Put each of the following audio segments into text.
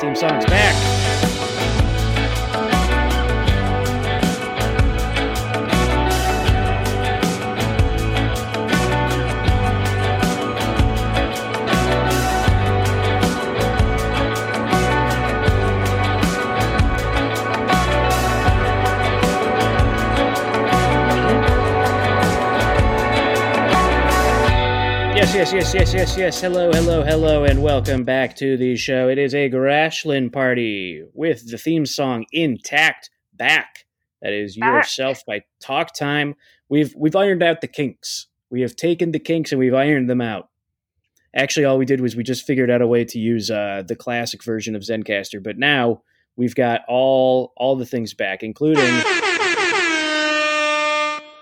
theme song's back. Yes, yes, yes, yes, yes. Hello, hello, hello, and welcome back to the show. It is a Grashland party with the theme song intact back. That is yourself by Talk Time. We've we've ironed out the kinks. We have taken the kinks and we've ironed them out. Actually, all we did was we just figured out a way to use uh, the classic version of Zencastr, but now we've got all all the things back, including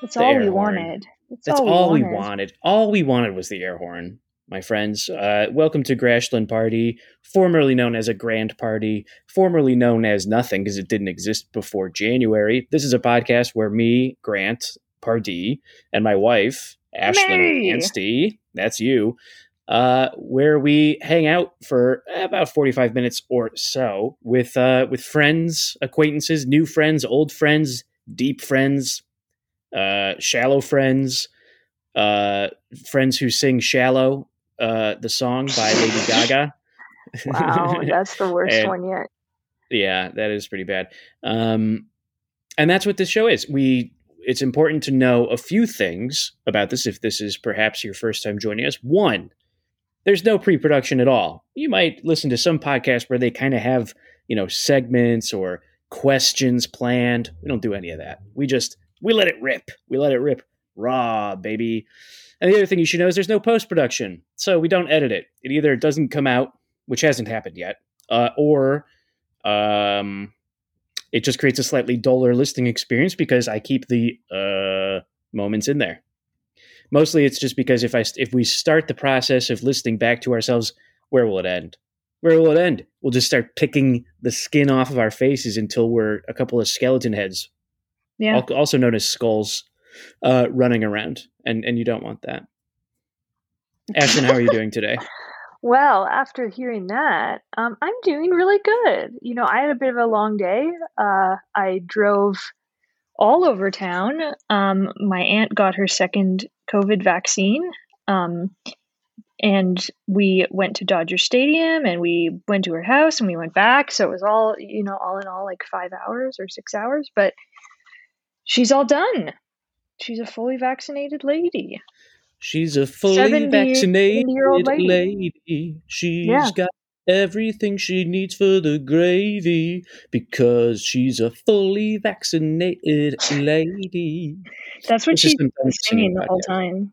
That's The all we horn. wanted. That's, That's all, all we we wanted. wanted. All we wanted was the air horn, my friends. Uh, welcome to Grashland Party, formerly known as a Grand Party, formerly known as nothing because it didn't exist before January. This is a podcast where me, Grant Pardee, and my wife, Ashlyn. Anstey, that's you, uh, where we hang out for about 45 minutes or so with uh, with friends, acquaintances, new friends, old friends, deep friends, uh, shallow friends, uh, friends who sing "Shallow," uh, the song by Lady Gaga. Wow, that's the worst And- one yet. yeah, that is pretty bad. Um, and that's what this show is. We it's important to know a few things about this if this is perhaps your first time joining us. One, there's no pre-production at all. You might listen to some podcasts where they kind of have, you know, segments or questions planned. We don't do any of that. We just we let it rip. We let it rip raw, baby. And the other thing you should know is there's no post-production. So we don't edit it. It either doesn't come out, which hasn't happened yet, uh, or um, it just creates a slightly duller listening experience because I keep the uh, moments in there. Mostly, it's just because if I if we start the process of listening back to ourselves, where will it end? Where will it end? We'll just start picking the skin off of our faces until we're a couple of skeleton heads, Yeah. also known as skulls, uh, running around, and and you don't want that. Ashton, how are you doing today? Well, after hearing that, um, I'm doing really good. You know, I had a bit of a long day. Uh, I drove all over town. Um, my aunt got her second COVID vaccine. Um, and we went to Dodger Stadium and we went to her house and we went back. So it was all, you know, all in all like five hours or six hours. But she's all done. She's a fully vaccinated lady. She's a fully vaccinated lady. lady. She's Yeah. got everything she needs for the gravy because she's a fully vaccinated lady. That's what This she was singing the whole time.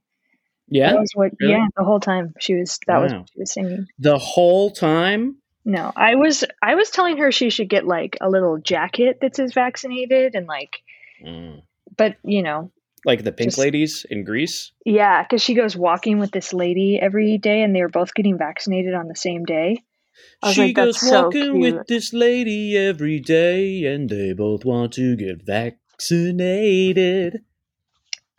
Yeah, That was what, Really? yeah, the whole time she was. That was what she was singing. the whole time. No, I was. I was telling her she should get like a little jacket that says vaccinated and like, Mm. but you know, Like the pink Just- ladies in Grease. yeah, because she goes walking with this lady every day, and they were both getting vaccinated on the same day. She like, goes "That's so walking with this lady every day, and they both want to get vaccinated.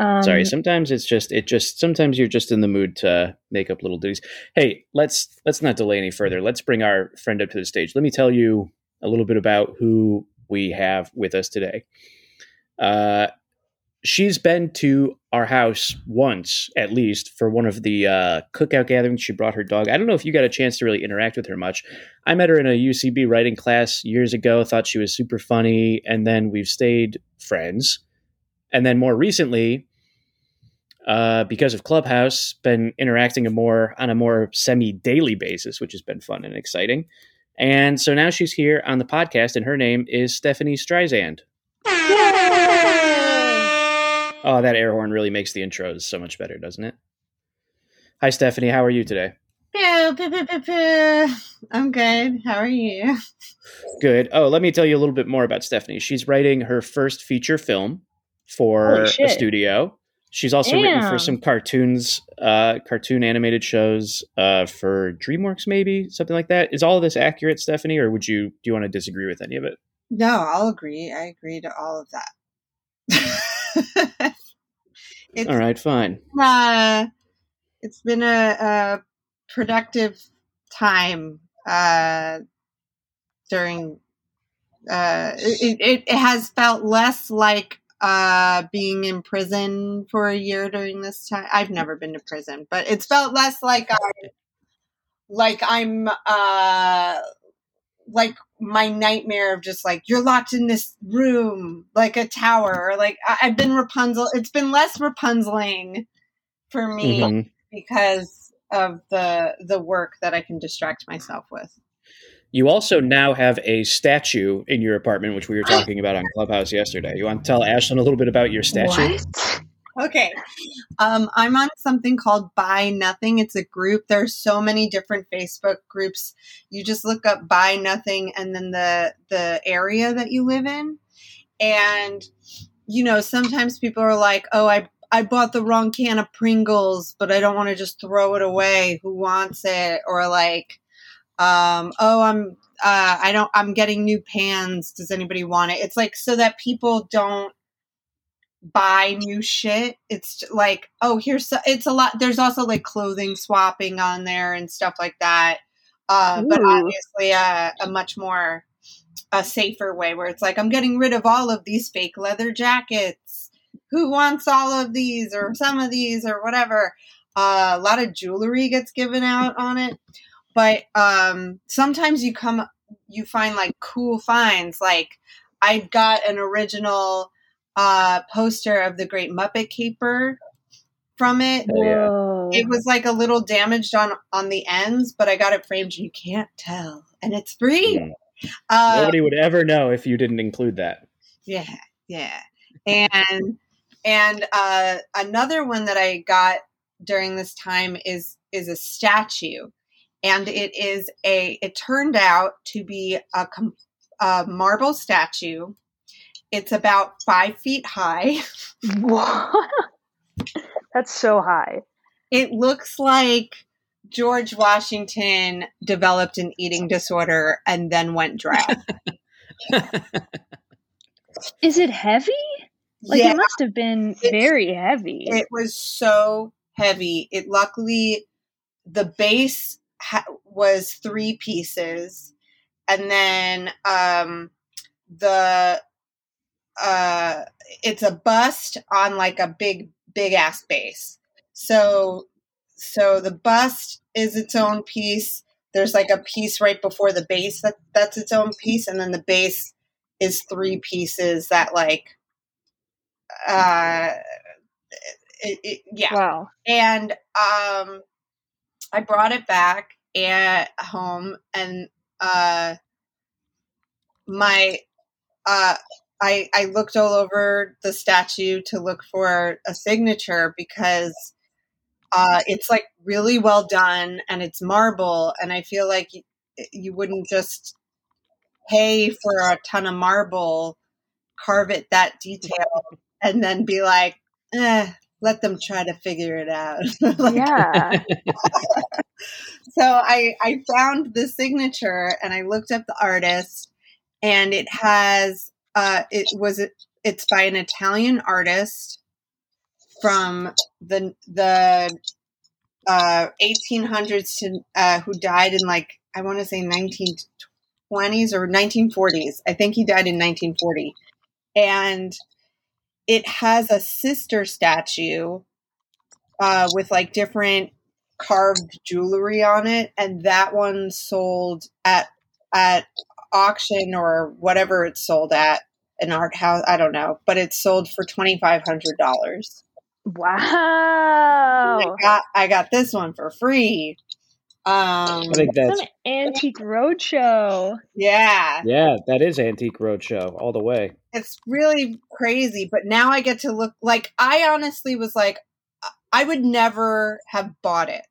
Um, Sorry, sometimes it's just it just sometimes you're just in the mood to make up little ditties. Hey, let's let's not delay any further. Let's bring our friend up to the stage. Let me tell you a little bit about who we have with us today. Uh, she's been to our house once, at least, for one of the uh, cookout gatherings. She brought her dog. I don't know if you got a chance to really interact with her much. I met her in a UCB writing class years ago. Thought she was super funny, and then we've stayed friends and then more recently, uh, because of Clubhouse, been interacting a more on a more semi daily basis, which has been fun and exciting. And so now she's here on the podcast, and her name is Stephanie Streisand. Oh, that air horn really makes the intros so much better, doesn't it? Hi, Stephanie. How are you today? I'm good. How are you? Good. Oh, let me tell you a little bit more about Stephanie. She's writing her first feature film for a studio. She's also written for some cartoons, uh, cartoon animated shows uh, for DreamWorks, maybe something like that. Is all of this accurate, Stephanie, or would you do you want to disagree with any of it? No, I'll agree. I agree to all of that. it's All right, fine. uh, it's been a, a productive time. Uh, during uh it, it, it has felt less like uh being in prison for a year during this time i've never been to prison but it's felt less like i like i'm uh like my nightmare of just like you're locked in this room like a tower or like I- i've been rapunzel it's been less rapunzeling for me Mhm. because of the the work that i can distract myself with You also now have a statue in your apartment, which we were talking about on Clubhouse yesterday. You want to tell Ashlyn a little bit about your statue? What? Okay. Um, I'm on something called Buy Nothing. It's a group. There's so many different Facebook groups. You just look up Buy Nothing and then the the area that you live in. And you know, sometimes people are like, "Oh, I I bought the wrong can of Pringles, but I don't want to just throw it away. Who wants it?" Or like, um, "Oh, I'm uh, I don't I'm getting new pans. Does anybody want it?" It's like so that people don't buy new shit. It's like, oh, here's so, it's a lot. There's also like clothing swapping on there and stuff like that. Uh, but obviously, uh, a much more a safer way where it's like, I'm getting rid of all of these fake leather jackets. Who wants all of these or some of these or whatever? Uh, a lot of jewelry gets given out on it, but um, sometimes you come, you find like cool finds. Like I got an original uh, poster of the Great Muppet Caper from it. Oh, yeah. It was like a little damaged on on the ends, but I got it framed. You can't tell, and it's free. Yeah. Uh, Nobody would ever know if you didn't include that. yeah, yeah, and and uh, another one that I got during this time is is a statue, and it is a. It turned out to be a, com- a marble statue. It's about five feet high. That's so high. It looks like George Washington developed an eating disorder and then went dry. Is it heavy? Like yeah, it must have been It's- very heavy. it was so heavy. It luckily the base ha- was three pieces, and then um, the uh, it's a bust on like a big big ass base. So so the bust is its own piece. There's like a piece right before the base that that's its own piece, and then the base is three pieces that like uh it, it, yeah wow. and um i brought it back at home and uh my uh i i looked all over the statue to look for a signature because uh it's like really well done and it's marble and i feel like you, you wouldn't just pay for a ton of marble carve it that detail and then be like eh, let them try to figure it out Like, Yeah. so I I found the signature and I looked up the artist and it has uh it was it's by an Italian artist from the the uh 1800s to uh who died in like I want to say 1920s or 1940s. I think he died in 1940. And it has a sister statue uh with like different carved jewelry on it and that one sold at at auction or whatever it's sold at an art house i don't know but it's sold for $2500 Wow. I got, I got this one for free um I think It's that's an antique roadshow. yeah yeah, that is Antique Roadshow all the way. it's really crazy but now i get to look like i honestly was like i would never have bought it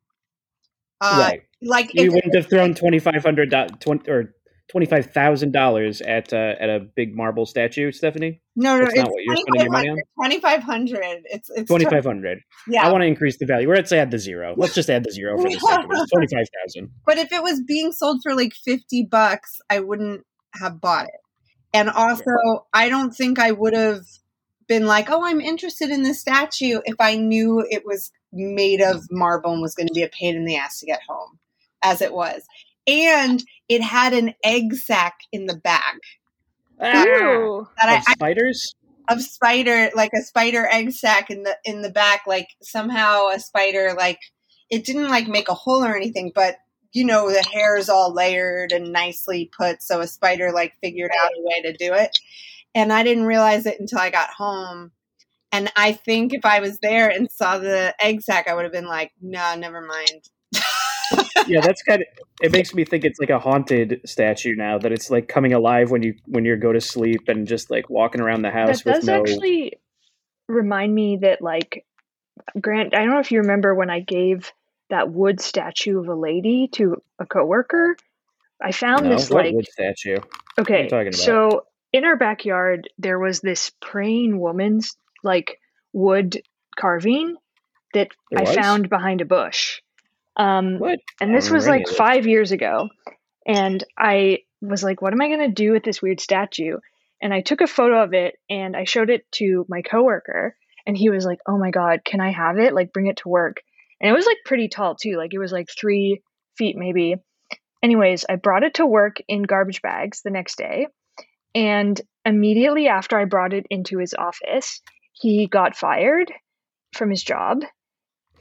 uh right. like You if, wouldn't have thrown twenty five hundred twenty or twenty five thousand dollars at uh, at a big marble statue, Stephanie. no no That's it's not what you're spending your money on. 2500 it's it's Twenty five hundred. yeah I want to increase the value. Let's add the zero. Let's just add the zero for the sake. Twenty five thousand. But if it was being sold for like 50 bucks, I wouldn't have bought it. And also, I don't think I would have been like, oh, I'm interested in this statue if I knew it was made of marble and was going to be a pain in the ass to get home, as it was. And it had an egg sac in the back Ew. that I, of spiders? of spider like a spider egg sac in the in the back like somehow a spider like it didn't like make a hole or anything but you know the hair is all layered and nicely put so a spider like figured out a way to do it and i didn't realize it until i got home and i think if i was there and saw the egg sac i would have been like no never mind yeah, that's kind of. It makes me think it's like a haunted statue now that it's like coming alive when you when you go to sleep and just like walking around the house That with does no. actually remind me that, like, Grant, I don't know if you remember when I gave that wood statue of a lady to a coworker. I found No, this, like, wood statue? okay, talking about? so in our backyard, there was this praying woman's, like, wood carving that I found behind a bush. Um, What? and this was like any of this. five years ago and i was like what am i going to do with this weird statue and i took a photo of it and i showed it to my coworker and he was like oh my god can i have it like bring it to work and it was like pretty tall too like it was like three feet maybe anyways i brought it to work in garbage bags the next day and immediately after i brought it into his office he got fired from his job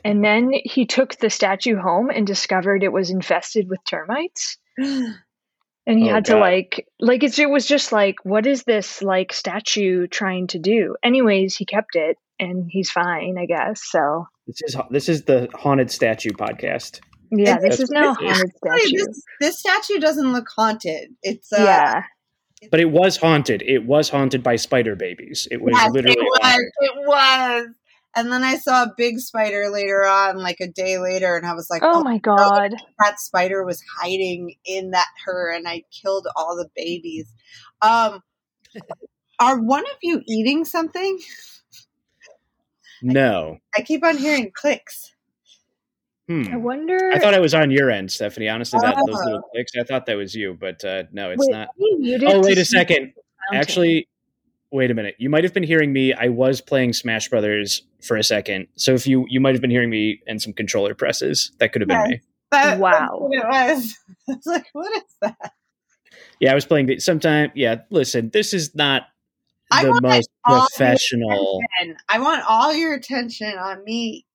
and then he took the statue home and discovered it was infested with termites. And he Oh, had to God. like like it's, it was just like what is this like statue trying to do? Anyways, he kept it and he's fine, I guess. So This is this is the haunted statue podcast. yeah, It's- this is now haunted statue. this, this statue doesn't look haunted it's uh, yeah. But it was haunted. It was haunted by spider babies. It was Yes, literally it was. haunted. It was. And then I saw a big spider later on, like a day later, and I was like, Oh my god. that spider was hiding in that her, and I killed all the babies. Um, are one of you eating something? No. I keep on hearing clicks. I Hmm. wonder I thought I was on your end, Stephanie. Honestly, that those Oh. little clicks, I thought that was you, but uh, no, it's wait, not. you Oh, wait a second. the? Actually, wait a minute. You might have been hearing me. I was playing Smash Brothers for a second, so if you you might have been hearing me and some controller presses. That could have been Yes. me. That, Wow. That's what it was. I was like, what is that? Yeah, I was playing. Sometime, yeah. Listen, this is not I the want most all your professional. And I want all your attention on me.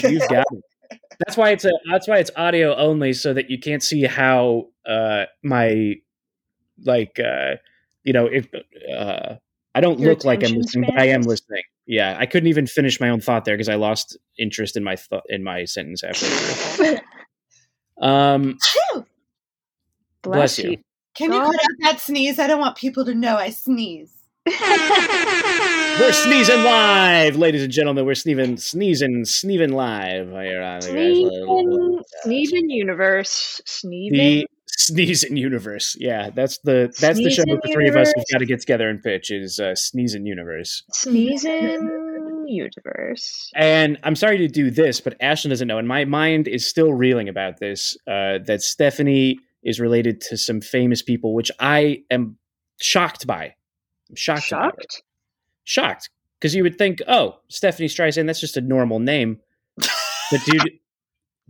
You've got it. That's why it's a. That's why it's audio only, so that you can't see how uh my like uh you know if uh I don't Your look like I'm attention listening, but I am listening. Yeah, I couldn't even finish my own thought there because I lost interest in my thought in my sentence after. um, bless you. Can you God. cut out that sneeze? I don't want people to know I sneeze. We're sneezing live, ladies and gentlemen. We're sneezing, sneezing, sneezing live here on the guys. Sneevin universe. Sneevin. the sneezing universe. Yeah, that's the that's the show that the three of us have got to get together and pitch is uh, sneezing universe. Sneezin universe. And I'm sorry to do this, but Ashlyn doesn't know, and my mind is still reeling about this. Uh, that Stephanie is related to some famous people, which I am shocked by. I'm shocked. Shocked? Shocked because you would think, oh, Stephanie Streisand, that's just a normal name. But dude,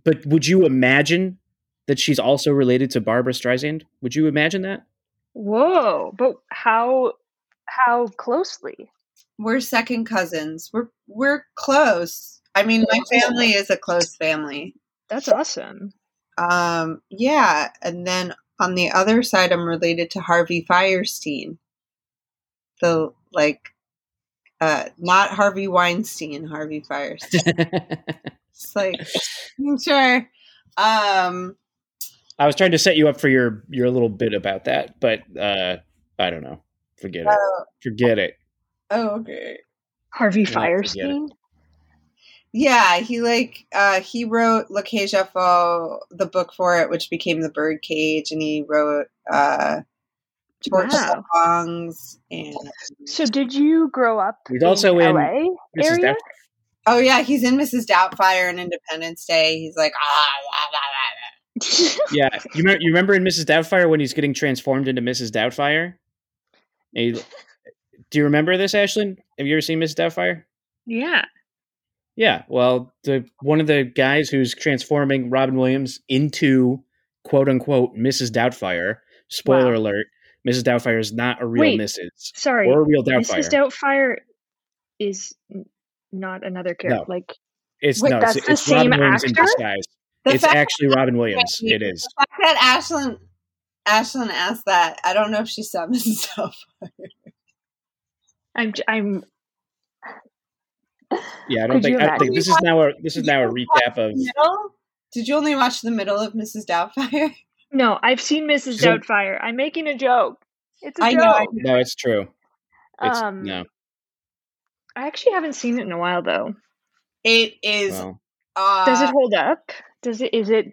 but would you imagine that she's also related to Barbra Streisand? Would you imagine that? Whoa! But how? How closely? We're second cousins. We're we're close. I mean, my family is a close family. That's awesome. Um, yeah, and then on the other side, I'm related to Harvey Fierstein. The like, uh, not Harvey Weinstein, Harvey Fierstein. It's like, sure. Um, I was trying to set you up for your your little bit about that, but uh, I don't know. Forget it. uh, Forget it. oh, okay. Harvey Yeah. Fierstein. Yeah, he like uh he wrote La Cage aux Folles, the book for it, which became The Birdcage, and he wrote uh Torch Wow. Songs and So, did you grow up He's also in LA Mrs. area? Doubtfire. Oh yeah, he's in Mrs. Doubtfire and Independence Day. He's like ah blah, blah, blah, Yeah, you remember, you remember in Mrs. Doubtfire when he's getting transformed into Mrs. Doubtfire? And he- do you remember this, Ashlyn? Have you ever seen Mrs. Doubtfire? yeah. Yeah. Well, the one of the guys who's transforming Robin Williams into quote unquote Mrs. Doubtfire. Spoiler Wow. alert: Mrs. Doubtfire is not a real Wait, Mrs. Sorry, or a real Doubtfire. Mrs. Doubtfire is not another character. No. Like It's Wait, no, it's, that's the it's same Robin Williams in actor? disguise. The it's actually Robin Williams. It is. The fact that Ashlyn Ashlyn asked that, I don't know if she saw Mrs. Doubtfire. I'm, I'm Yeah, I don't Could think. I think this is now a this is now a recap of. Middle? Did you only watch the middle of Mrs. Doubtfire? No, I've seen Mrs. So- Doubtfire. I'm making a joke. It's a I joke. know, I No, it's true. It's um, no. I actually haven't seen it in a while though. It is. Well, uh, Does it hold up? Does it? Is it?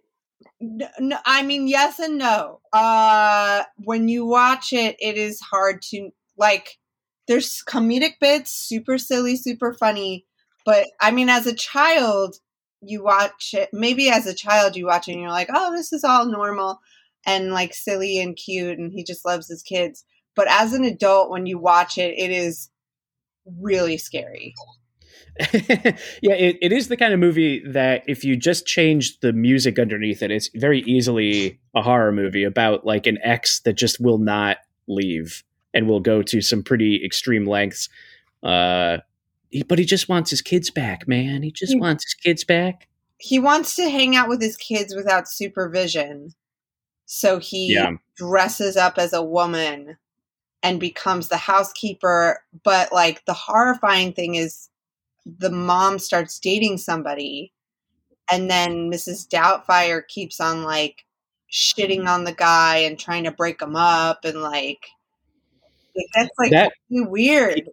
n- no, I mean, yes and no. Uh, when you watch it, it is hard to like. There's comedic bits, super silly, super funny. But I mean, as a child, you watch it. Maybe as a child, you watch it and you're like, "Oh, this is all normal and like silly and cute," and he just loves his kids. But as an adult, when you watch it, it is really scary. yeah, it, it is the kind of movie that if you just change the music underneath it, it's very easily a horror movie about like an ex that just will not leave and will go to some pretty extreme lengths. Uh, he, but he just wants his kids back, man. He just Hmm. wants his kids back. he wants to hang out with his kids without supervision. So he Yeah. dresses up as a woman and becomes the housekeeper. But like the horrifying thing is the mom starts dating somebody and then Mrs. Doubtfire keeps on like shitting on the guy and trying to break him up and like like, that's like That- really weird.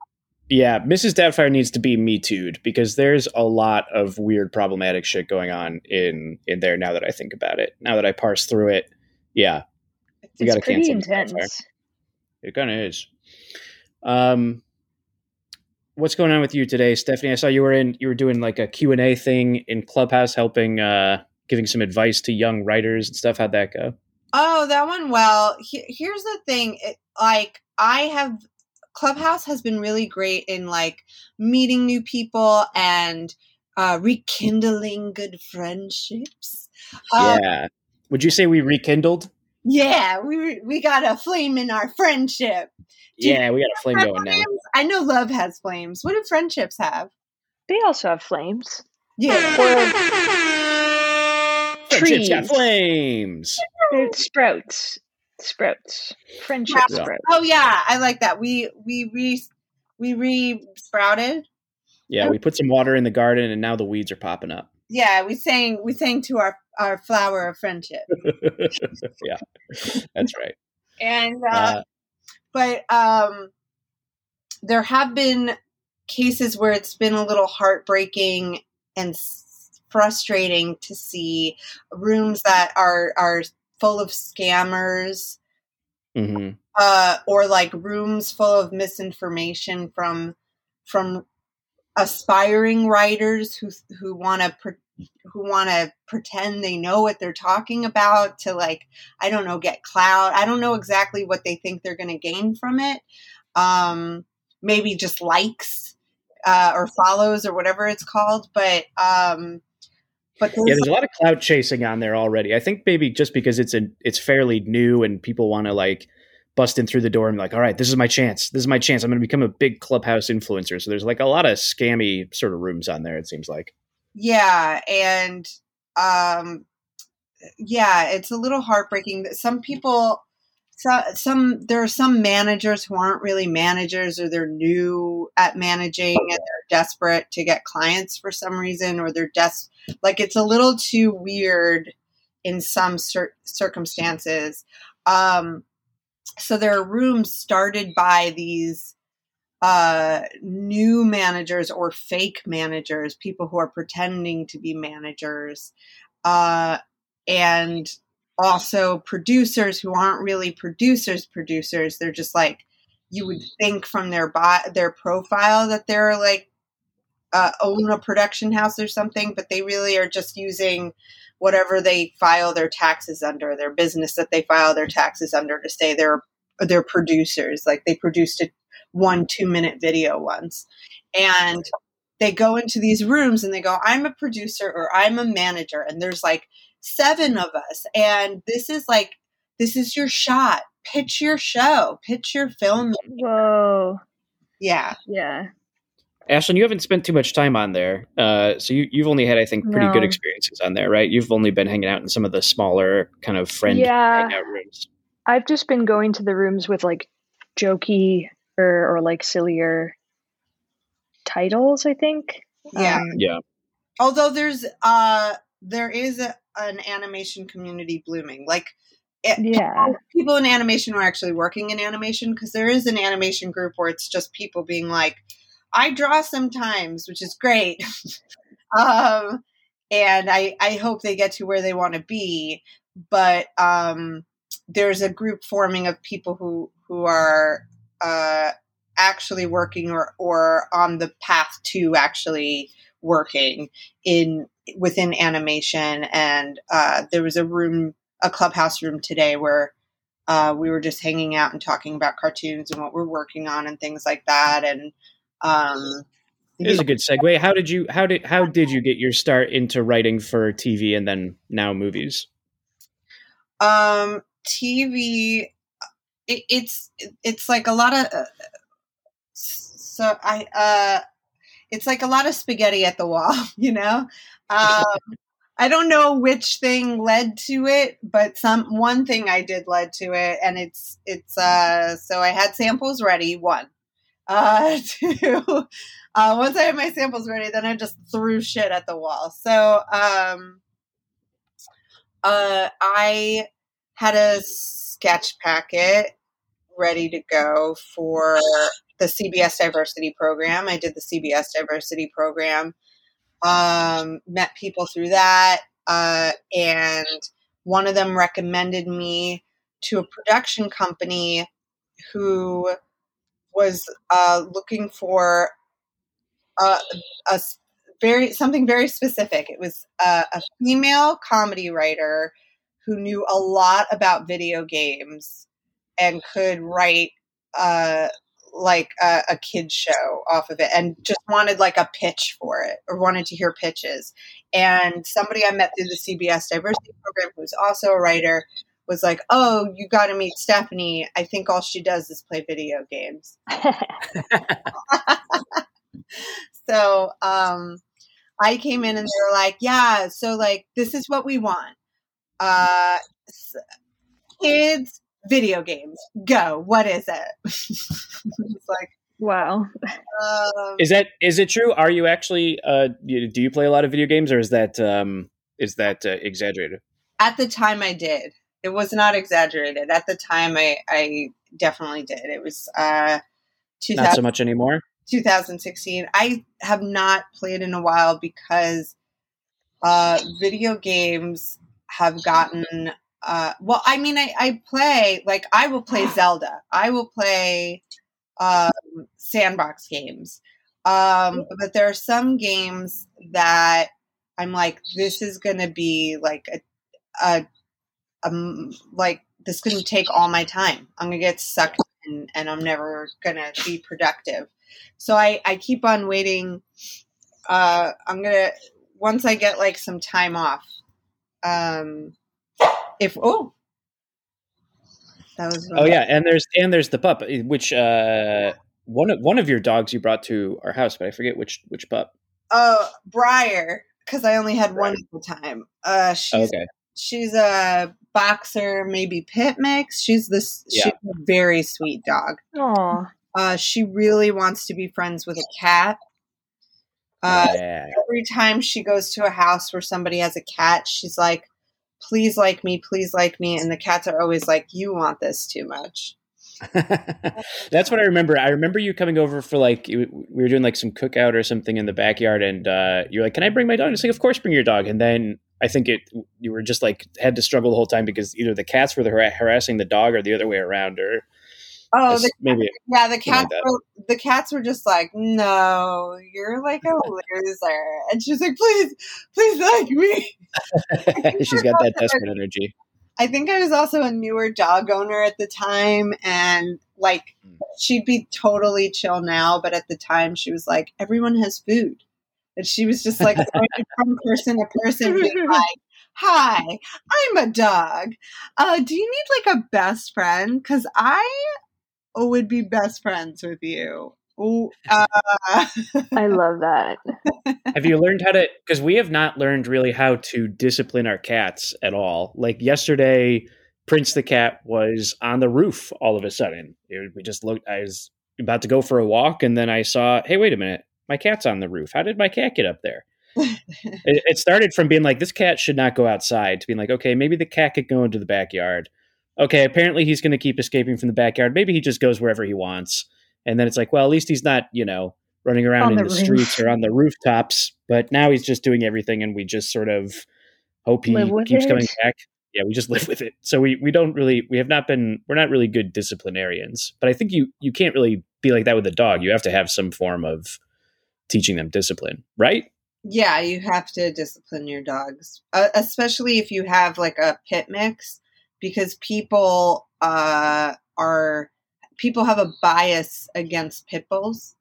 Yeah, Mrs. Doubtfire needs to be me too'd because there's a lot of weird, problematic shit going on in in there. Now that I think about it, now that I parse through it, yeah, We It's gotta pretty cancel Mrs. Doubtfire. intense. It kind of is. Um, what's going on with you today, Stephanie? I saw you were in. You were doing like a Q and A thing in Clubhouse, helping, uh, giving some advice to young writers and stuff. How'd that go? Oh, that one. Well, he, here's the thing. It, like, I have Clubhouse has been really great in like meeting new people and uh, rekindling good friendships. Uh, yeah. Would you say we rekindled? Yeah, we we got a flame in our friendship. Do Yeah, we got a flame going now. I know love has flames. What do friendships have? They also have flames. Yeah. Friendships got flames. They're sprouts. Sprouts. Friendship Yeah. sprouts. Oh yeah, I like that. We we re we re sprouted. Yeah, we put some water in the garden, and now the weeds are popping up. Yeah, we sang we sang to our our flower of friendship. yeah, that's right. And uh, Uh, but um there have been cases where it's been a little heartbreaking and frustrating to see rooms that are are full of scammers mhm. uh or like rooms full of misinformation from from aspiring writers who who want to who want to pretend they know what they're talking about to like I don't know get clout. I don't know exactly what they think they're going to gain from it. Um maybe just likes uh or follows or whatever it's called, but um but Yeah, there's, there's a lot of cloud chasing on there already. I think maybe just because it's a it's fairly new and people want to like bust in through the door and be like, all right, this is my chance. This is my chance. I'm going to become a big clubhouse influencer. So there's like a lot of scammy sort of rooms on there. It seems like. Yeah and um yeah it's a little heartbreaking that some people so, some there are some managers who aren't really managers or they're new at managing and they're desperate to get clients for some reason or they're des- like it's a little too weird in some cir- circumstances. Um so there are rooms started by these uh, new managers or fake managers, people who are pretending to be managers, uh, and also producers who aren't really producers. Producers, they're just like you would think from their bi- their profile that they're like uh, own a production house or something, but they really are just using whatever they file their taxes under, their business that they file their taxes under to say they're they're producers. Like they produced a one two minute video once, and they go into these rooms and they go, "I'm a producer" or "I'm a manager," and there's like seven of us, and this is like this is your shot. Pitch your show. Pitch your film. Whoa. Yeah. Yeah. Ashlyn, you haven't spent too much time on there, uh, so you, you've only had, I think, pretty good experiences on there, right? You've only been hanging out in some of the smaller kind of friend Yeah. hangout rooms. I've just been going to the rooms with like jokey or, or like sillier titles, I think. Yeah. Um, Yeah, although there's uh there is a, an animation community blooming like it, Yeah. people in animation are actually working in animation because there is an animation group where it's just people being like i draw sometimes which is great um and i i hope they get to where they want to be but um there's a group forming of people who who are uh actually working or or on the path to actually working in within animation and uh, there was a room a clubhouse room today where uh, we were just hanging out and talking about cartoons and what we're working on and things like that and um it is a good segue. How did you how did how did you get your start into writing for TV and then now movies? um tv it, it's it's like a lot of uh, so i uh it's like a lot of spaghetti at the wall you know? Um i don't know which thing led to it but some one thing i did led to it and it's it's uh so i had samples ready one uh two uh once i had my samples ready then i just threw shit at the wall. So um uh i had a sketch packet ready to go for the CBS diversity program. I did the CBS diversity program, um, met people through that, uh, and one of them recommended me to a production company who was uh, looking for a, a s- very something very specific. It was uh, a female comedy writer who knew a lot about video games and could write uh, like a, a kid show off of it and just wanted like a pitch for it or wanted to hear pitches. And somebody I met through the CBS diversity program who's also a writer was like, "Oh, you got to meet Stephanie. I think all she does is play video games." so um, I came in and they were like, "Yeah, so like this is what we want: uh, kids, video games. Go. What is it?" it's like, wow. um, Is that is it true? Are you actually uh do you play a lot of video games or is that um is that uh, exaggerated? at the time, I did. It was not exaggerated. At the time, I I definitely did. It was uh, Not so much anymore. 2016. I have not played in a while because uh, video games have gotten. Uh, well, I mean, I, I play like I will play Zelda. I will play um, sandbox games, um, but there are some games that I'm like, this is going to be like a, a, um, like this is going to take all my time. I'm going to get sucked in, and I'm never going to be productive. So I, I keep on waiting. Uh, I'm gonna once I get like some time off. Um, if oh, that was Oh yeah, and there's and there's the pup, eh, which uh one of one of your dogs you brought to our house, but I forget which which pup. Oh, Briar, because I only had one at the time. Uh, she's Okay, she's a boxer, maybe pit mix. She's this. Yeah. She's a very sweet dog. Oh, Uh, she really wants to be friends with a cat. Uh, yeah. every time she goes to a house where somebody has a cat, she's like, please like me, please like me. And the cats are always like, you want this too much. That's what I remember. I remember you coming over for like we were doing like some cookout or something in the backyard, and uh, you're like, "Can I bring my dog?" And it's like, "Of course, bring your dog." And then I think it you were just like had to struggle the whole time because either the cats were har- harassing the dog or the other way around, or Oh, the, maybe yeah, the like cats. were, the cats were just like, no, you're like a loser. And she's like, please, please like me. she's got that desperate energy. I think I was also a newer dog owner at the time, and like Hmm. she'd be totally chill now, but at the time she was like, everyone has food. And she was just like from person to person, being like, Hi, I'm a dog. Uh, do you need like a best friend? Because I would be best friends with you. Ooh, uh, I love that. have you learned how to? Because we have not learned really how to discipline our cats at all. Like yesterday, Prince the cat was on the roof all of a sudden. It, we just looked. I was about to go for a walk, and then I saw, hey, wait a minute, my cat's on the roof. How did my cat get up there? it, it started from being like this cat should not go outside to being like, okay, maybe the cat could go into the backyard. Okay, apparently he's going to keep escaping from the backyard. Maybe he just goes wherever he wants. And then it's like, well, at least he's not, you know, running around On in the the, streets or on the rooftops. But now he's just doing everything, and we just sort of hope he Live with keeps coming back. Yeah, we just live with it. So we we don't really we have not been we're not really good disciplinarians. But I think you you can't really be like that with a dog. You have to have some form of teaching them discipline, right? yeah, you have to discipline your dogs, uh, especially if you have like a pit mix, because people uh, are people have a bias against pit bulls.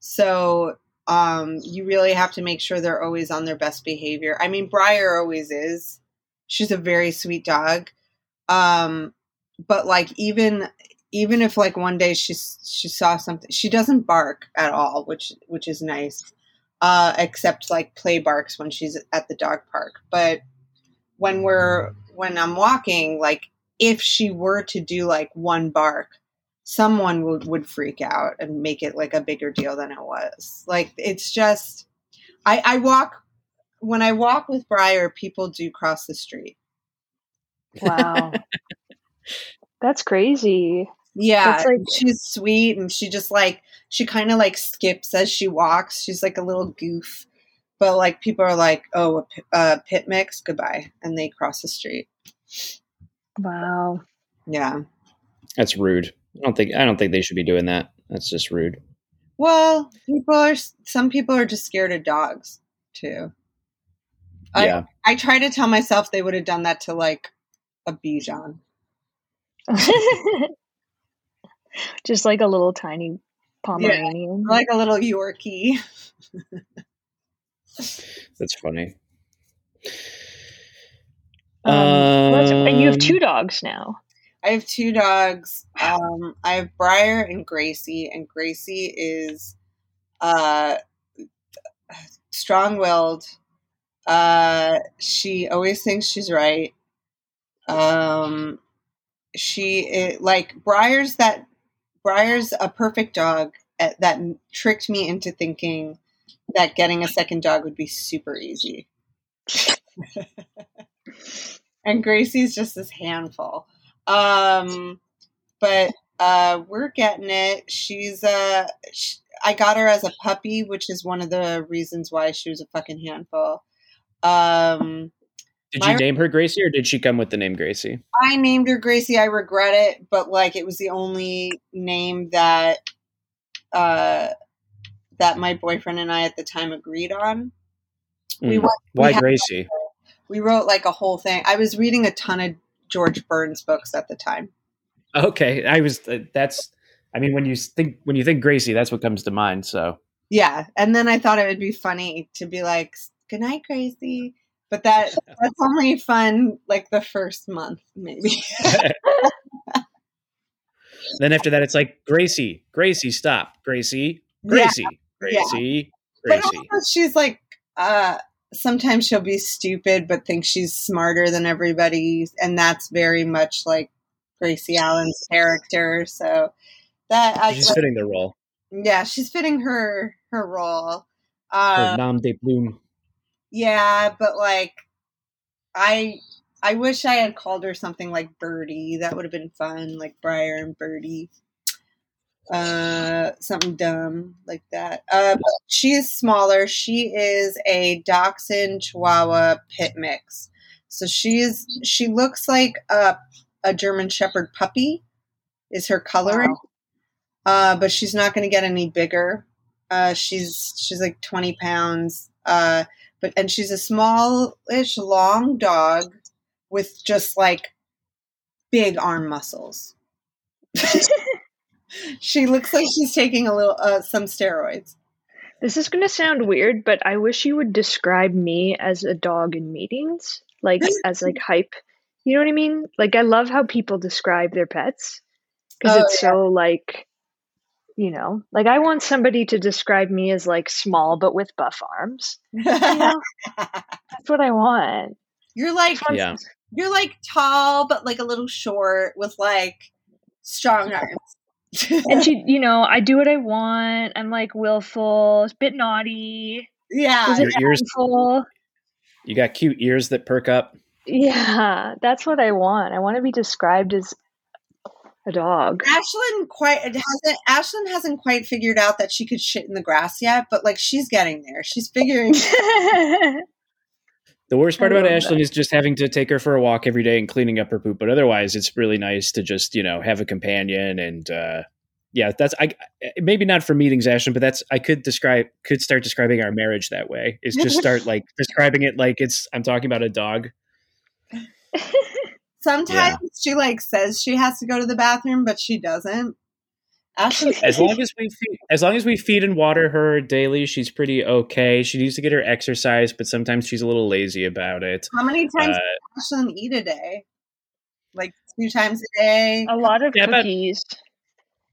So um, you really have to make sure they're always on their best behavior. I mean, Briar always is. She's a very sweet dog. Um, but like even even if like one day she she saw something, she doesn't bark at all, which which is nice. Uh, except like play barks when she's at the dog park. But when we're when I'm walking, like if she were to do like one bark, someone would, would freak out and make it like a bigger deal than it was. Like it's just I, I walk when I walk with Briar, people do cross the street. Wow. That's crazy. Yeah, That's like- she's sweet and she just like she kind of like skips as she walks. She's like a little goof, but like people are like, "Oh, a pi- uh, pit mix, goodbye," and they cross the street. Wow. Yeah. That's rude. I don't think I don't think they should be doing that. That's just rude. Well, people are some people are just scared of dogs too. I- yeah. I try to tell myself they would have done that to like a Bichon. Just like a little tiny Pomeranian. like a little Yorkie. That's funny. Um, that's- and you have Um, two dogs now. I have two dogs. Um, I have Briar and Gracie, and Gracie is uh, strong-willed. Uh, she always thinks she's right. Um, she it, like Briar's that Briar's a perfect dog at, that tricked me into thinking that getting a second dog would be super easy. and Gracie's just this handful. Um, but uh, we're getting it. She's uh, sh I got her as a puppy, which is one of the reasons why she was a fucking handful. Um, Did you name her Gracie or did she come with the name Gracie? I named her Gracie. I regret it, but like it was the only name that uh, that my boyfriend and I at the time agreed on. We Hmm. went, Why we had- Gracie? we wrote like a whole thing. I was reading a ton of George Burns books at the time. Okay, I was. Uh, that's. I mean, when you think when you think Gracie, that's what comes to mind. So Yeah, and then I thought it would be funny to be like, "Good night, Gracie," but that that's only fun like the first month, maybe. then after that, it's like Gracie, Gracie, stop, Gracie, Yeah, Gracie, yeah. Gracie, but also she's like, uh, sometimes she'll be stupid, but think she's smarter than everybody, and that's very much like Gracie Allen's character. So that I, She's fitting the role. yeah, she's fitting her her role. Her Uh, nom de plume. Yeah, but like I I wish I had called her something like Birdie. That would have been fun, like Briar and Birdie. Uh something dumb like that. Uh she is smaller. She is a Dachshund Chihuahua pit mix. So she is she looks like a a German shepherd puppy is her coloring. Uh but she's not going to get any bigger. Uh she's she's like 20 pounds. Uh but and she's a smallish long dog with just like big arm muscles. she looks like she's taking a little uh, some steroids. This is going to sound weird, but I wish you would describe me as a dog in meetings. like as like hype. You know what I mean? Like I love how people describe their pets because Oh, it's so like you know, like I want somebody to describe me as like small but with buff arms. You know? That's what I want. you're like Yeah. you're like tall but like a little short with like strong arms. And she, you know, I do what I want. I'm like willful, a bit naughty. yeah. Was Your ears- handful? You got cute ears that perk up. Yeah, that's what I want. I want to be described as a dog. Ashlyn quite hasn't Ashlyn hasn't quite figured out that she could shit in the grass yet, but like she's getting there. She's figuring The worst part about Ashlyn is just having to take her for a walk every day and cleaning up her poop. But otherwise, it's really nice to just you know have a companion and uh, yeah, that's I maybe not for meetings, Ashlyn, but that's I could describe could start describing our marriage that way. Is just start like describing it like it's I'm talking about a dog. sometimes she like says she has to go to the bathroom, but she doesn't. Ashlyn As long as we feed, as long as we feed and water her daily, she's pretty okay. She needs to get her exercise, but sometimes she's a little lazy about it. how many times Uh, does Ashlyn eat a day? Like two times a day. a lot of Yeah, but- cookies,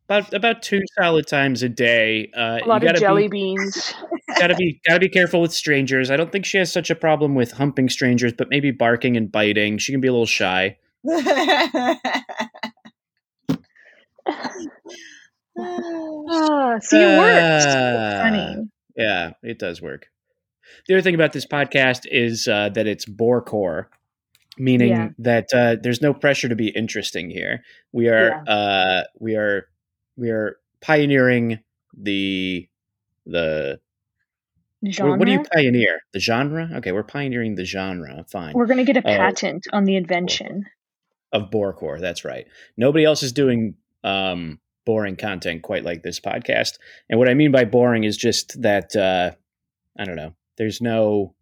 about about two solid times a day. Uh, a lot you of gotta jelly be, beans. gotta be gotta be careful with strangers. I don't think she has such a problem with humping strangers, but maybe barking and biting. She can be a little shy. Ah, see, it works. It's Ah. funny. Yeah, it does work. The other thing about this podcast is uh, that it's borecore, meaning Yeah. that uh, there's no pressure to be interesting here. We are uh, we are we are pioneering the the Genre. what, do you pioneer? The genre? Okay, we're pioneering the genre. Fine. We're gonna get a Oh. patent on the invention. of borecore. That's right. Nobody else is doing um, boring content quite like this podcast. And what I mean by boring is just that uh, I don't know. There's no.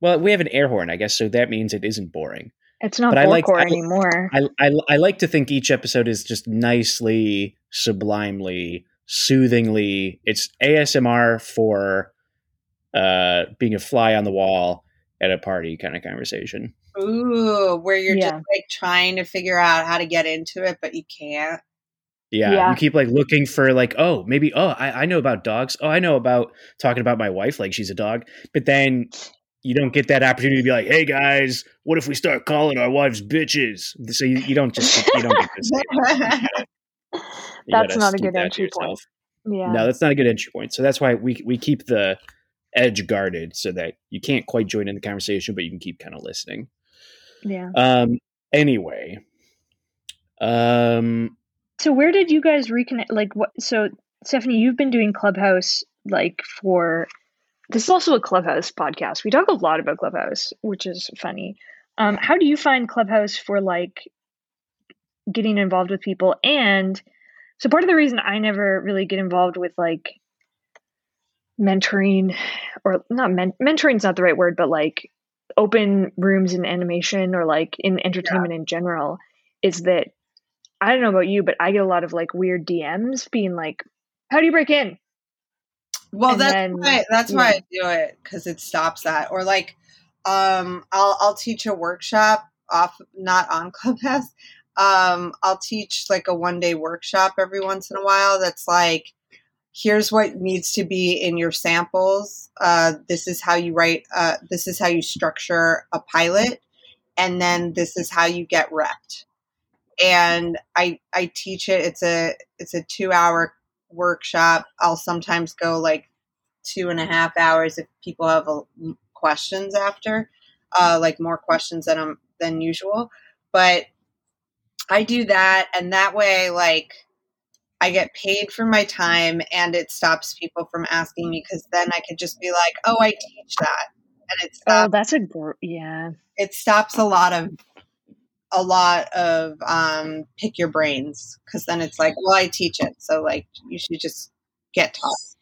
Well, we have an air horn, I guess, so that means it isn't boring. It's not But I like- borecore I- anymore. I, I I like to think each episode is just nicely, sublimely, soothingly. It's ASMR for uh, being a fly on the wall at a party kind of conversation. Ooh, where you're Yeah. just like trying to figure out how to get into it, but you can't. Yeah, Yeah. you keep like looking for like, oh, maybe, oh, I, I know about dogs. Oh, I know about talking about my wife, like she's a dog. But then you don't get that opportunity to be like, hey guys, what if we start calling our wives bitches? So you, you don't just you don't get this. You not a good entry point. yeah. No, that's not a good entry point. So that's why we we keep the edge guarded so that you can't quite join in the conversation, but you can keep kind of listening. yeah. Um. Anyway. Um. So where did you guys reconnect? Like what? So Stephanie, you've been doing Clubhouse like for. This is also a Clubhouse podcast. We talk a lot about Clubhouse, which is funny. Um, how do you find Clubhouse for like getting involved with people? And so part of the reason I never really get involved with like mentoring or not men- mentoring is not the right word, but like open rooms in animation or like in entertainment in general is that I don't know about you, but I get a lot of like weird DMs being like, "How do you break in?" Well, And that's then- why that's why. I do it because it stops that. Or like, um, I'll I'll teach a workshop off not on Clubhouse. Um, I'll teach like a one day workshop every once in a while. That's like, here's what needs to be in your samples. Uh, this is how you write. Uh, this is how you structure a pilot, and then this is how you get repped. And I I teach it. It's a it's a two hour workshop. I'll sometimes go like two and a half hours if people have a, questions after, uh, like more questions than um, than usual. But I do that, and that way, like I get paid for my time, and it stops people from asking me because then I could just be like, "Oh, I teach that," and it Oh, that's a gr- yeah. it stops a lot of a lot of um, pick your brains because then it's like, well, I teach it, so like you should just get taught.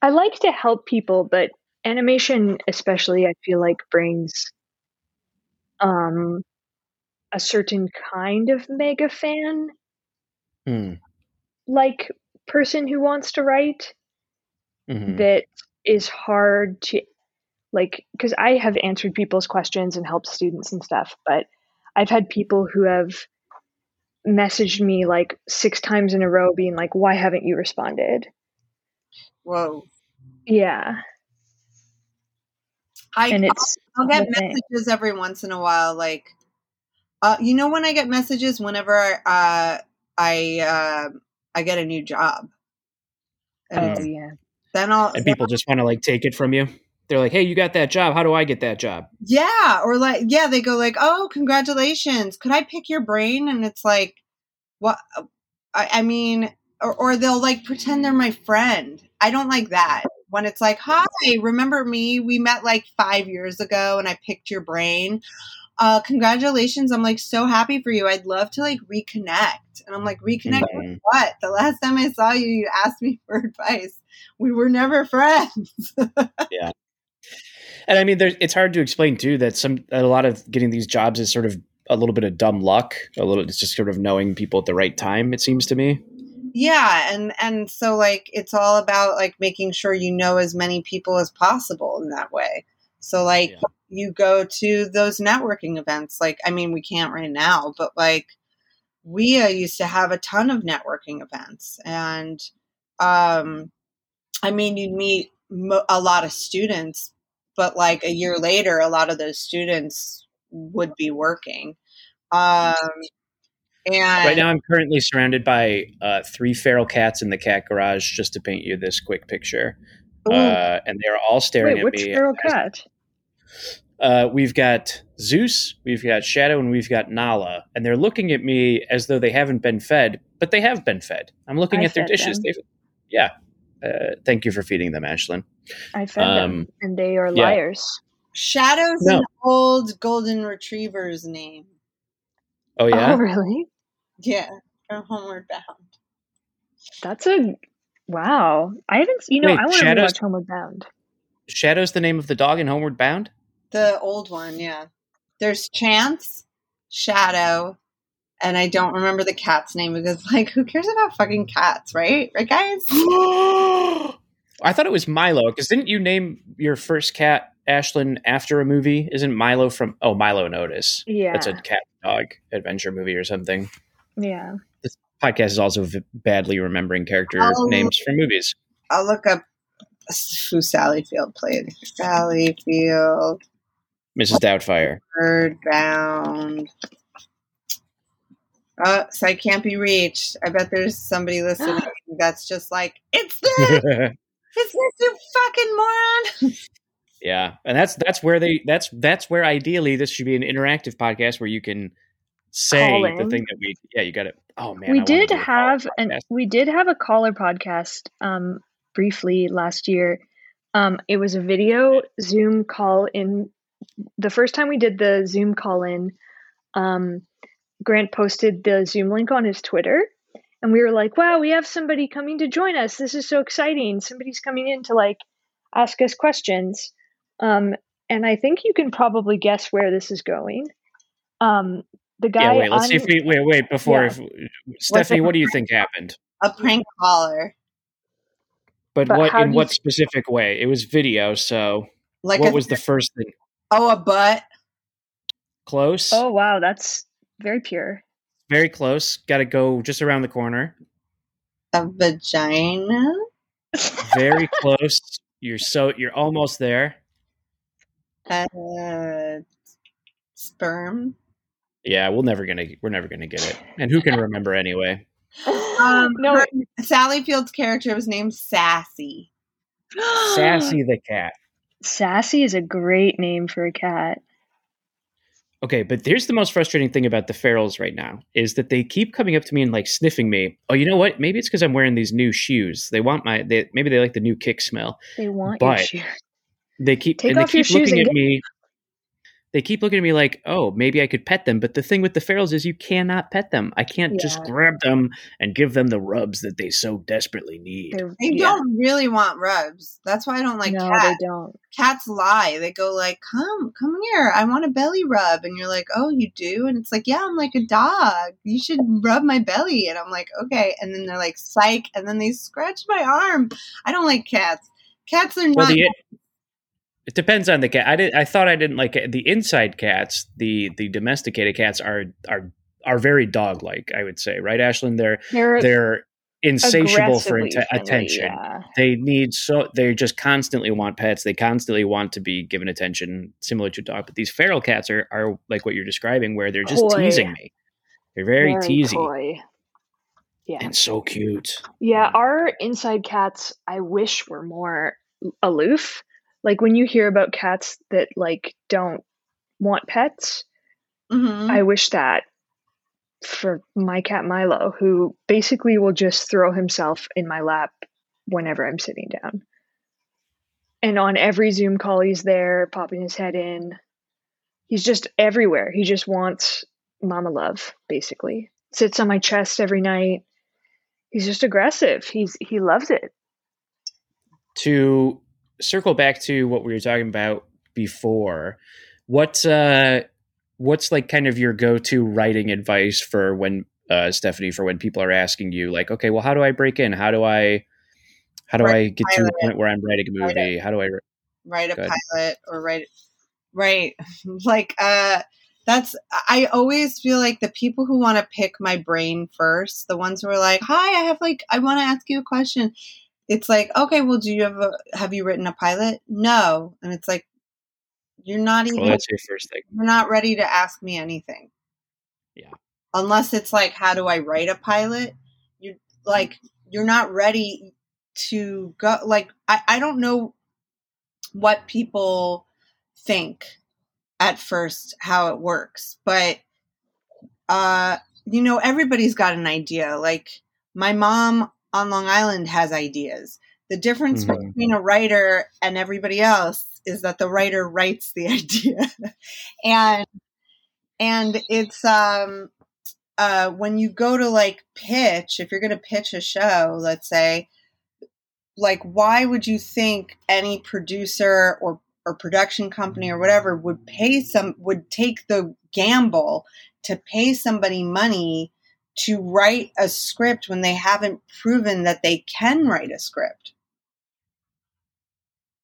I like to help people, but animation, especially, I feel like brings um a certain kind of mega fan Hmm. like person who wants to write Mhm. that is hard to like because I have answered people's questions and helped students and stuff, but I've had people who have messaged me like six times in a row being like, why haven't you responded? Whoa. Yeah. I, And I'll, it's I'll get whole thing. messages every once in a while. Like, uh, you know, when I get messages, whenever uh, I uh, I get a new job, and Oh yeah. then I'll and people just want to like take it from you. They're like, "Hey, you got that job. How do I get that job?" Yeah, or like yeah, they go like, "Oh, congratulations! Could I pick your brain?" And it's like, what? I, I mean, or, or they'll like pretend they're my friend. I don't like that when it's like, "Hi, remember me? We met like five years ago, and I picked your brain." Uh, congratulations! I'm like so happy for you. I'd love to like reconnect, and I'm like, reconnect with Mhm. what? The last time I saw you, you asked me for advice. We were never friends. And I mean, there's, it's hard to explain too that some a lot of getting these jobs is sort of a little bit of dumb luck. A little, it's just sort of knowing people at the right time. It seems to me. yeah and and so like it's all about like making sure you know as many people as possible in that way so like Yeah. you go to those networking events like i mean we can't right now but like we uh, used to have a ton of networking events and um i mean you'd meet mo- a lot of students but like a year later a lot of those students would be working um and Right now, I'm currently surrounded by uh, three feral cats in the cat garage. Just to paint you this quick picture, Ooh. uh, and they're all staring Wait, at which me. Which feral cat? Uh, we've got Zeus, we've got Shadow, and we've got Nala, and they're looking at me as though they haven't been fed, but they have been fed. I'm looking I at their dishes. them. They've, yeah. Uh, thank you for feeding them, Ashlyn. I fed them, Um, and they are yeah. liars. Shadow's No. an old golden retriever's name. Oh yeah, Oh really? Yeah, from Homeward Bound. That's a wow. I haven't. You know, Wait, I want to Shadows- rewatch Homeward Bound. Shadow's the name of the dog in Homeward Bound. The old one, yeah. There's Chance, Shadow, and I don't remember the cat's name because, like, who cares about fucking cats, right? Right, guys? I thought it was Milo because didn't you name your first cat Ashlyn after a movie? Isn't Milo from oh Milo and Otis. Yeah, That's a cat dog adventure movie or something. yeah. This podcast is also v- badly remembering character Oh. names from movies. I'll look up who Sally Field played. Sally Field, Mrs. Doubtfire. Bird Bound. so I can't be reached. I bet there's somebody listening that's just like, it's this! It's this, you fucking moron! yeah, and that's that's where they that's that's where ideally this should be an interactive podcast where you can say the thing that we yeah you got it. Oh man, we wanna did do a call have an podcast. we did have a caller podcast um briefly last year um it was a video zoom call in the first time we did the zoom call in um grant posted the zoom link on his twitter and we were like wow we have somebody coming to join us this is so exciting somebody's coming in to like ask us questions um and i think you can probably guess where this is going um the guy Yeah, wait. Let's on, see if we wait. Wait before, Yeah. if, Stephanie, the- what do you think happened? A prank caller. But, But what in do you what specific way? It was video, so Like what a, was the first thing? oh, a butt. Close, oh wow that's very pure very close. Got to go just around the corner. A vagina. Very close. You're so you're almost there. Uh, sperm. Yeah, we're never gonna we're never gonna get it. And who can remember anyway? Um, no her- Sally Field's character was named Sassy. Sassy the cat. Sassy is a great name for a cat. Okay, but here's the most frustrating thing about the ferals right now is that they keep coming up to me and like sniffing me. Oh, you know what? Maybe it's because I'm wearing these new shoes. They want my. They, maybe they like the new kick smell. They want But- your shoes. They keep Take and they keep looking at me. They keep looking at me like, oh, maybe I could pet them. But the thing with the ferals is you cannot pet them. I can't just grab them and give them the rubs that they so desperately need. They're- They yeah. don't really want rubs. That's why I don't like cats. no, cats. they don't. Cats lie. They go like, "Come, come here. I want a belly rub." And you're like, "Oh, you do?" And it's like, "Yeah, I'm like a dog. You should rub my belly." And I'm like, "Okay." And then they're like, "Psych." And then they scratch my arm. I don't like cats. Cats are Well, not. the It depends on the cat. I did. I thought I didn't like it. the inside cats. The the domesticated cats are are are very dog like. I would say, right, Ashlyn? They're They're, they're insatiable for attention. yeah. They need so they just constantly want pets. They constantly want to be given attention, similar to a dog. But these feral cats are are like what you're describing, where they're just teasing me. They're very, teasy coy. Yeah. and so cute. Yeah, our inside cats, I wish were more aloof. Like when you hear about cats that like don't want pets, Mhm. I wish that for my cat Milo, who basically will just throw himself in my lap whenever I'm sitting down. And on every Zoom call, he's there, popping his head in. He's just everywhere. He just wants mama love, basically. Sits on my chest every night. He's just aggressive. He's he loves it. to circle back to what we were talking about before what uh what's like kind of your go-to writing advice for when uh stephanie for when people are asking you like okay well how do i break in? How do i how do Write i a get to the point where i'm writing a movie? How do i write a pilot or write right like uh that's i always feel like the people who want to pick my brain first the ones who are like hi i have like i want to ask you a question it's like okay well do you have a have you written a pilot? No. And it's like you're not even well that's your first thing. you're not ready to ask me anything. Yeah. unless it's like how do i write a pilot? You're like you're not ready to go like i, I don't know what people think at first how it works but uh you know everybody's got an idea. Like my mom on long island has ideas the difference Mhm. between a writer and everybody else is that the writer writes the idea and and it's um uh when you go to like pitch if you're going to pitch a show let's say like why would you think any producer or or production company or whatever would pay some would take the gamble to pay somebody money to write a script when they haven't proven that they can write a script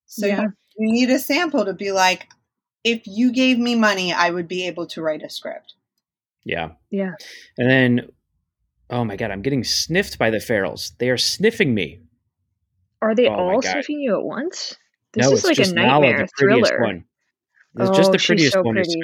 so Yeah. you, you need a sample to be like if you gave me money i would be able to write a script yeah Yeah. and then oh my god i'm getting sniffed by the ferals they are sniffing me Are they Oh all sniffing you at once? This no is it's like a just Nala, nightmare the prettiest thriller. one it's just Oh, the she's prettiest so one pretty.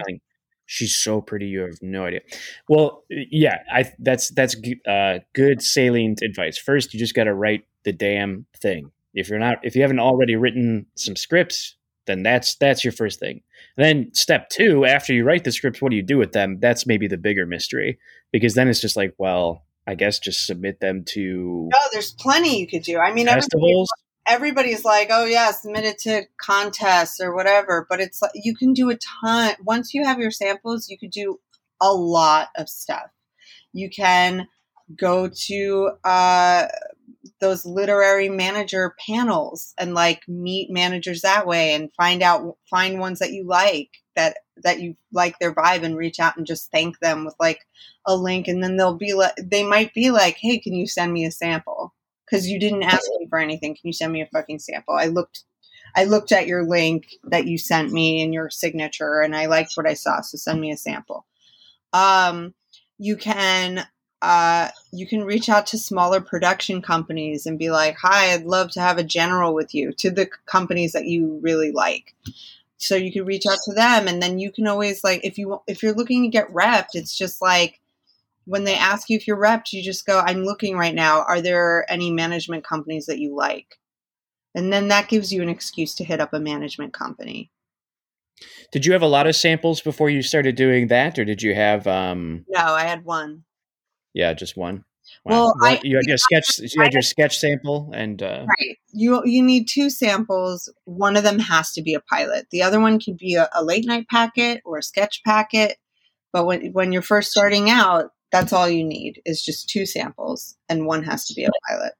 She's so pretty you have no idea. Well yeah i that's that's uh, good salient advice. First you just got to write the damn thing. If you're not if you haven't already written some scripts then that's that's your first thing. Then step two after you write the scripts what do you do with them? That's maybe the bigger mystery because then it's just like well i guess just submit them to no there's plenty you could do. I mean festivals everybody's like oh yeah submit it to contests or whatever but it's like you can do a ton once you have your samples you could do a lot of stuff. You can go to uh, those literary manager panels and like meet managers that way and find out find ones that you like that that you like their vibe and reach out and just thank them with like a link. And then they'll be like they might be like hey can you send me a sample because you didn't ask me for anything. Can you send me a fucking sample? I looked i looked at your link that you sent me and your signature and i liked what i saw so send me a sample. Um you can uh, you can reach out to smaller production companies and be like, "Hi, I'd love to have a general with you." To the companies that you really like, so you can reach out to them, and then you can always like if you if you're looking to get repped, it's just like when they ask you if you're repped, you just go, "I'm looking right now. Are there any management companies that you like?" And then that gives you an excuse to hit up a management company. did you have a lot of samples before you started doing that or did you have um No, I had one. yeah just one Well, I- you had your sketch you had your sketch sample and uh Right. You you need two samples. One of them has to be a pilot. The other one could be a, a late night packet or a sketch packet. But when when you're first starting out, that's all you need is just two samples, and one has to be a pilot,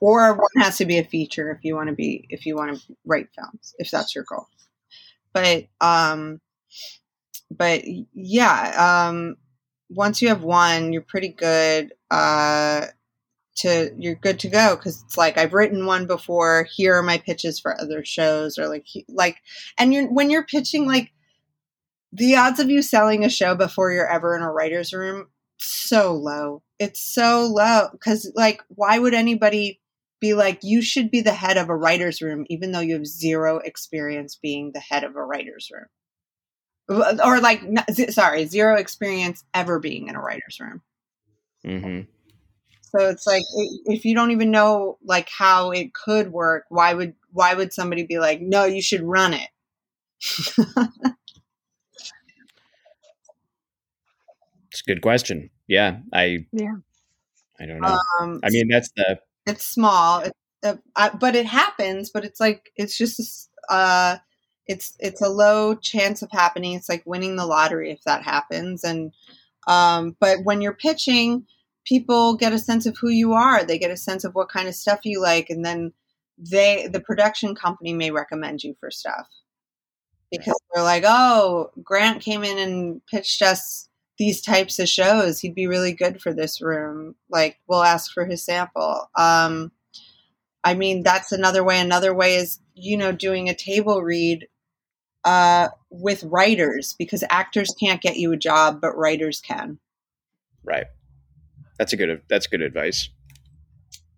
or one has to be a feature if you want to be if you want to write films if that's your goal. But um, but yeah, um, once you have one, you're pretty good. Uh, to you're good to go because it's like I've written one before. Here are my pitches for other shows, or like like, and you're when you're pitching like the odds of you selling a show before you're ever in a writer's room so low. It's so low because like why would anybody be like you should be the head of a writer's room even though you have zero experience being the head of a writer's room or like sorry zero experience ever being in a writer's room mm-hmm. so it's like if you don't even know like how it could work why would why would somebody be like no you should run it it's a good question yeah i yeah i don't know um, i mean that's the it's small it's, uh, I, but it happens but it's like it's just uh it's it's a low chance of happening. It's like winning the lottery if that happens. And um, but when you're pitching, people get a sense of who you are. They get a sense of what kind of stuff you like, and then they the production company may recommend you for stuff because they're like, oh, Grant came in and pitched us these types of shows. He'd be really good for this room. Like we'll ask for his sample. Um, I mean, that's another way. Another way is, you know, doing a table read uh, with writers because actors can't get you a job, but writers can. Right. That's a good. That's good advice.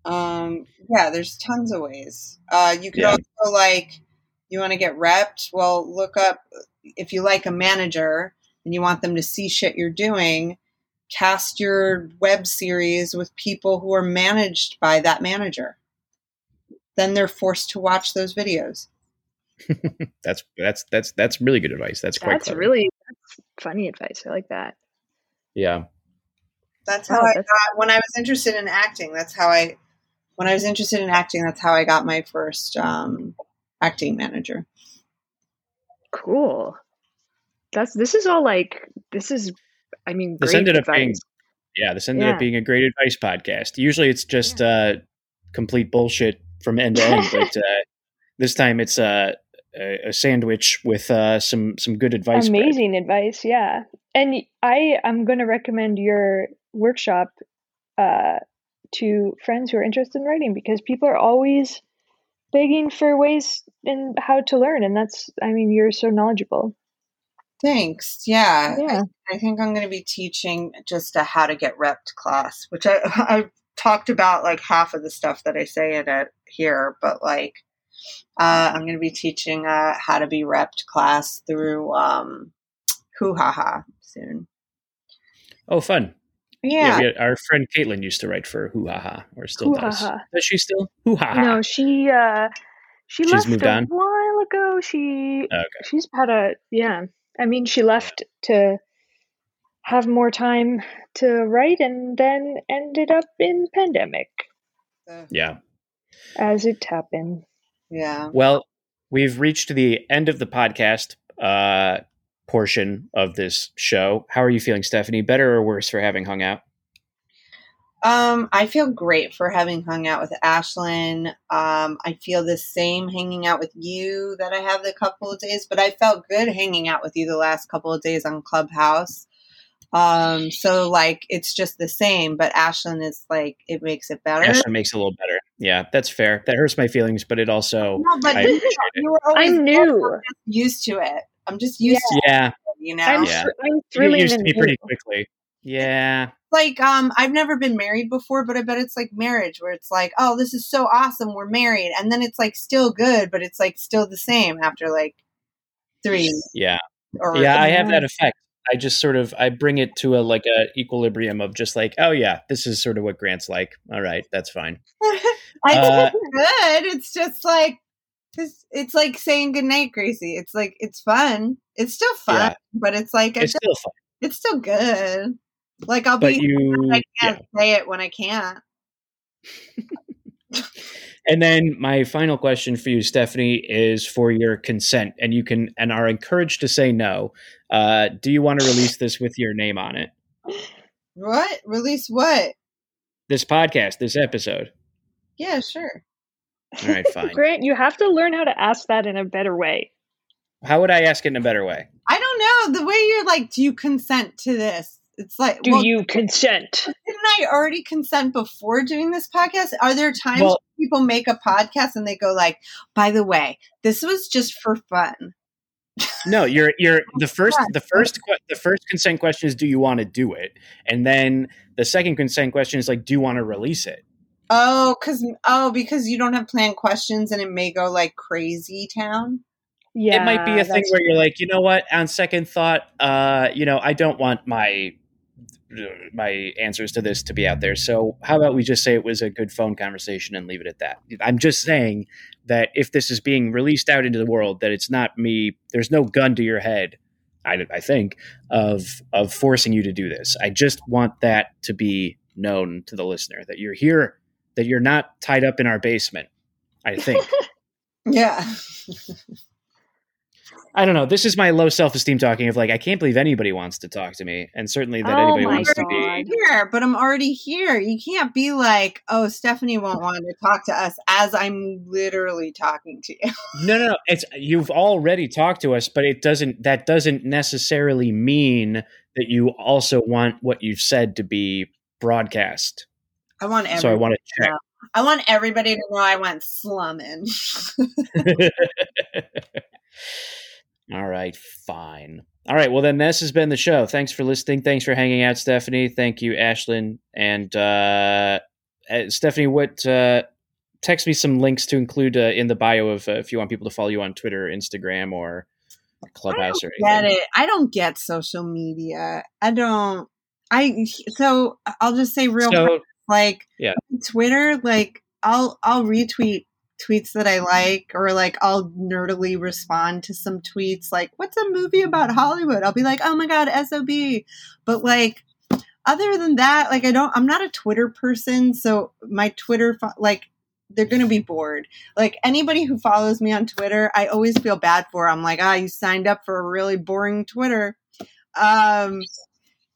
Um, yeah, there's tons of ways. Uh, you could yeah. also like you want to get repped. Well, look up if you like a manager and you want them to see shit you're doing. Cast your web series with people who are managed by that manager. Then they're forced to watch those videos. that's that's that's that's really good advice. That's quite. That's clever. really that's funny advice. I like that. Yeah. That's how oh, I got when I was interested in acting. That's how I when I was interested in acting. That's how I got my first um, acting manager. Cool. That's this is all like this is. I mean, this ended advice. up being yeah. This ended yeah. up being a great advice podcast. Usually, it's just yeah. uh, complete bullshit from end to end, but uh, this time it's uh, a, a sandwich with uh, some some good advice. Amazing bread. advice, yeah. And I I'm going to recommend your workshop uh, to friends who are interested in writing because people are always begging for ways in how to learn, and that's I mean you're so knowledgeable. Thanks. Yeah, yeah. I, I think I'm going to be teaching just a how to get repped class, which I I talked about like half of the stuff that I say in it here, but like uh, I'm going to be teaching a how to be repped class through um, Hoo-Ha-Ha soon. Oh, fun. Yeah. yeah our friend Caitlin used to write for Hoo-Ha-Ha, or still does. Does she still? Hoo-Ha-Ha. No, she uh, she she's left moved a on? while ago. She okay. she's had a yeah. I mean, she left to have more time to write, and then ended up in pandemic. Yeah, as it happened. Yeah. Well, we've reached the end of the podcast uh, portion of this show. How are you feeling, Stephanie? Better or worse for having hung out? Um, I feel great for having hung out with Ashlyn. Um, I feel the same hanging out with you that I have the couple of days, but I felt good hanging out with you the last couple of days on Clubhouse. Um, so like it's just the same, but Ashlyn is like it makes it better. Ashlyn makes it a little better. Yeah, that's fair. That hurts my feelings, but it also no, but I you were always I'm new. used to it. I'm just used yeah. to it. Yeah. You know? I'm, yeah. I'm thrilling used to me pretty quickly. Yeah. Like um I've never been married before, but I bet it's like marriage where it's like, "Oh, this is so awesome. We're married." And then it's like still good, but it's like still the same after like 3. Yeah. yeah, I have that effect. I just sort of I bring it to a like a equilibrium of just like, oh yeah, this is sort of what Grant's like. All right, that's fine. I think uh, it's good. It's just like it's, it's like saying goodnight, Gracie. It's like it's fun. It's still fun, yeah. but it's like it's still fun. It's still good. Like I'll but be you, I can't yeah. say it when I can't. And then my final question for you, Stephanie, is for your consent, and you can and are encouraged to say no. Uh, do you want to release this with your name on it? What release? What? This podcast, this episode. Yeah, sure. All right, fine. Grant, you have to learn how to ask that in a better way. How would I ask it in a better way? I don't know. The way you're like, do you consent to this? It's like, do well, you consent? Didn't I already consent before doing this podcast? Are there times Well- people make a podcast and they go like, "By the way, this was just for fun." No, you're you're the first the first the first consent question is do you want to do it, and then the second consent question is like do you want to release it? Oh, cuz oh, because you don't have planned questions and it may go like crazy town. Yeah, it might be a thing that's where you're like, you know what? On second thought, uh, you know, I don't want my my answers to this to be out there. So how about we just say it was a good phone conversation and leave it at that? I'm just saying that if this is being released out into the world, that it's not me. There's no gun to your head. I, I think of of forcing you to do this. I just want that to be known to the listener that you're here, that you're not tied up in our basement. I think. Yeah. I don't know. This is my low self esteem talking of like I can't believe anybody wants to talk to me, and certainly that Oh anybody wants to God. be. here, but I'm already here. You can't be like, "Oh, Stephanie won't want to talk to us," as I'm literally talking to you. No, no, no. It's you've already talked to us, but it doesn't. That doesn't necessarily mean that you also want what you've said to be broadcast. I want So I want to check. I want everybody to know I went slumming. All right, fine. All right, well then this has been the show. Thanks for listening. Thanks for hanging out, Stephanie. Thank you, Ashlyn. And uh, uh, Stephanie, what uh, text me some links to include uh, in the bio of uh, if you want people to follow you on Twitter, Instagram, or Clubhouse or get anything. it. I don't get social media. I don't. I so I'll just say real quick, like Yeah. Twitter. Like I'll I'll retweet tweets that I like, or like I'll nerdily respond to some tweets. Like, what's a movie about Hollywood? I'll be like, oh my god, sob. But like, other than that, like I don't. I'm not a Twitter person, so my Twitter like. They're gonna be bored. Like anybody who follows me on Twitter, I always feel bad for. I'm like, ah, you signed up for a really boring Twitter. Um,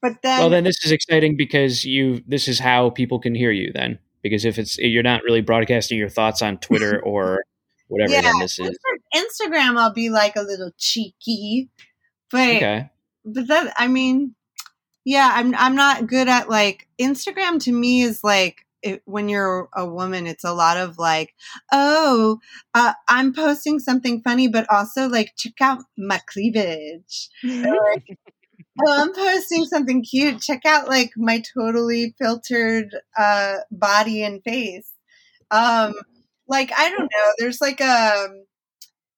but then, well, then this is exciting because you. This is how people can hear you. Then because if it's you're not really broadcasting your thoughts on Twitter or whatever, Yeah. then this is Instagram, I'll be like a little cheeky, but okay. but that I mean, yeah, I'm I'm not good at like Instagram. To me, is like it, when you're a woman, it's a lot of like, oh, uh, I'm posting something funny, but also like check out my cleavage. Or, oh, I'm posting something cute. Check out like my totally filtered uh, body and face. Um, like I don't know. There's like a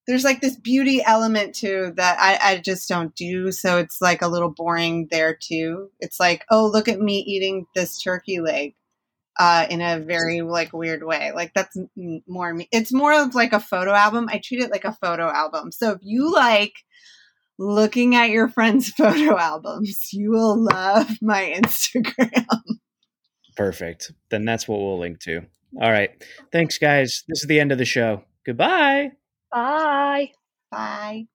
there's like this beauty element too that I, I just don't do. So it's like a little boring there too. It's like, oh, look at me eating this turkey leg. Uh, in a very like weird way, like that's more me. It's more of like a photo album. I treat it like a photo album. So if you like looking at your friends' photo albums, you will love my Instagram. Perfect. Then that's what we'll link to. All right. Thanks, guys. This is the end of the show. Goodbye. Bye. Bye.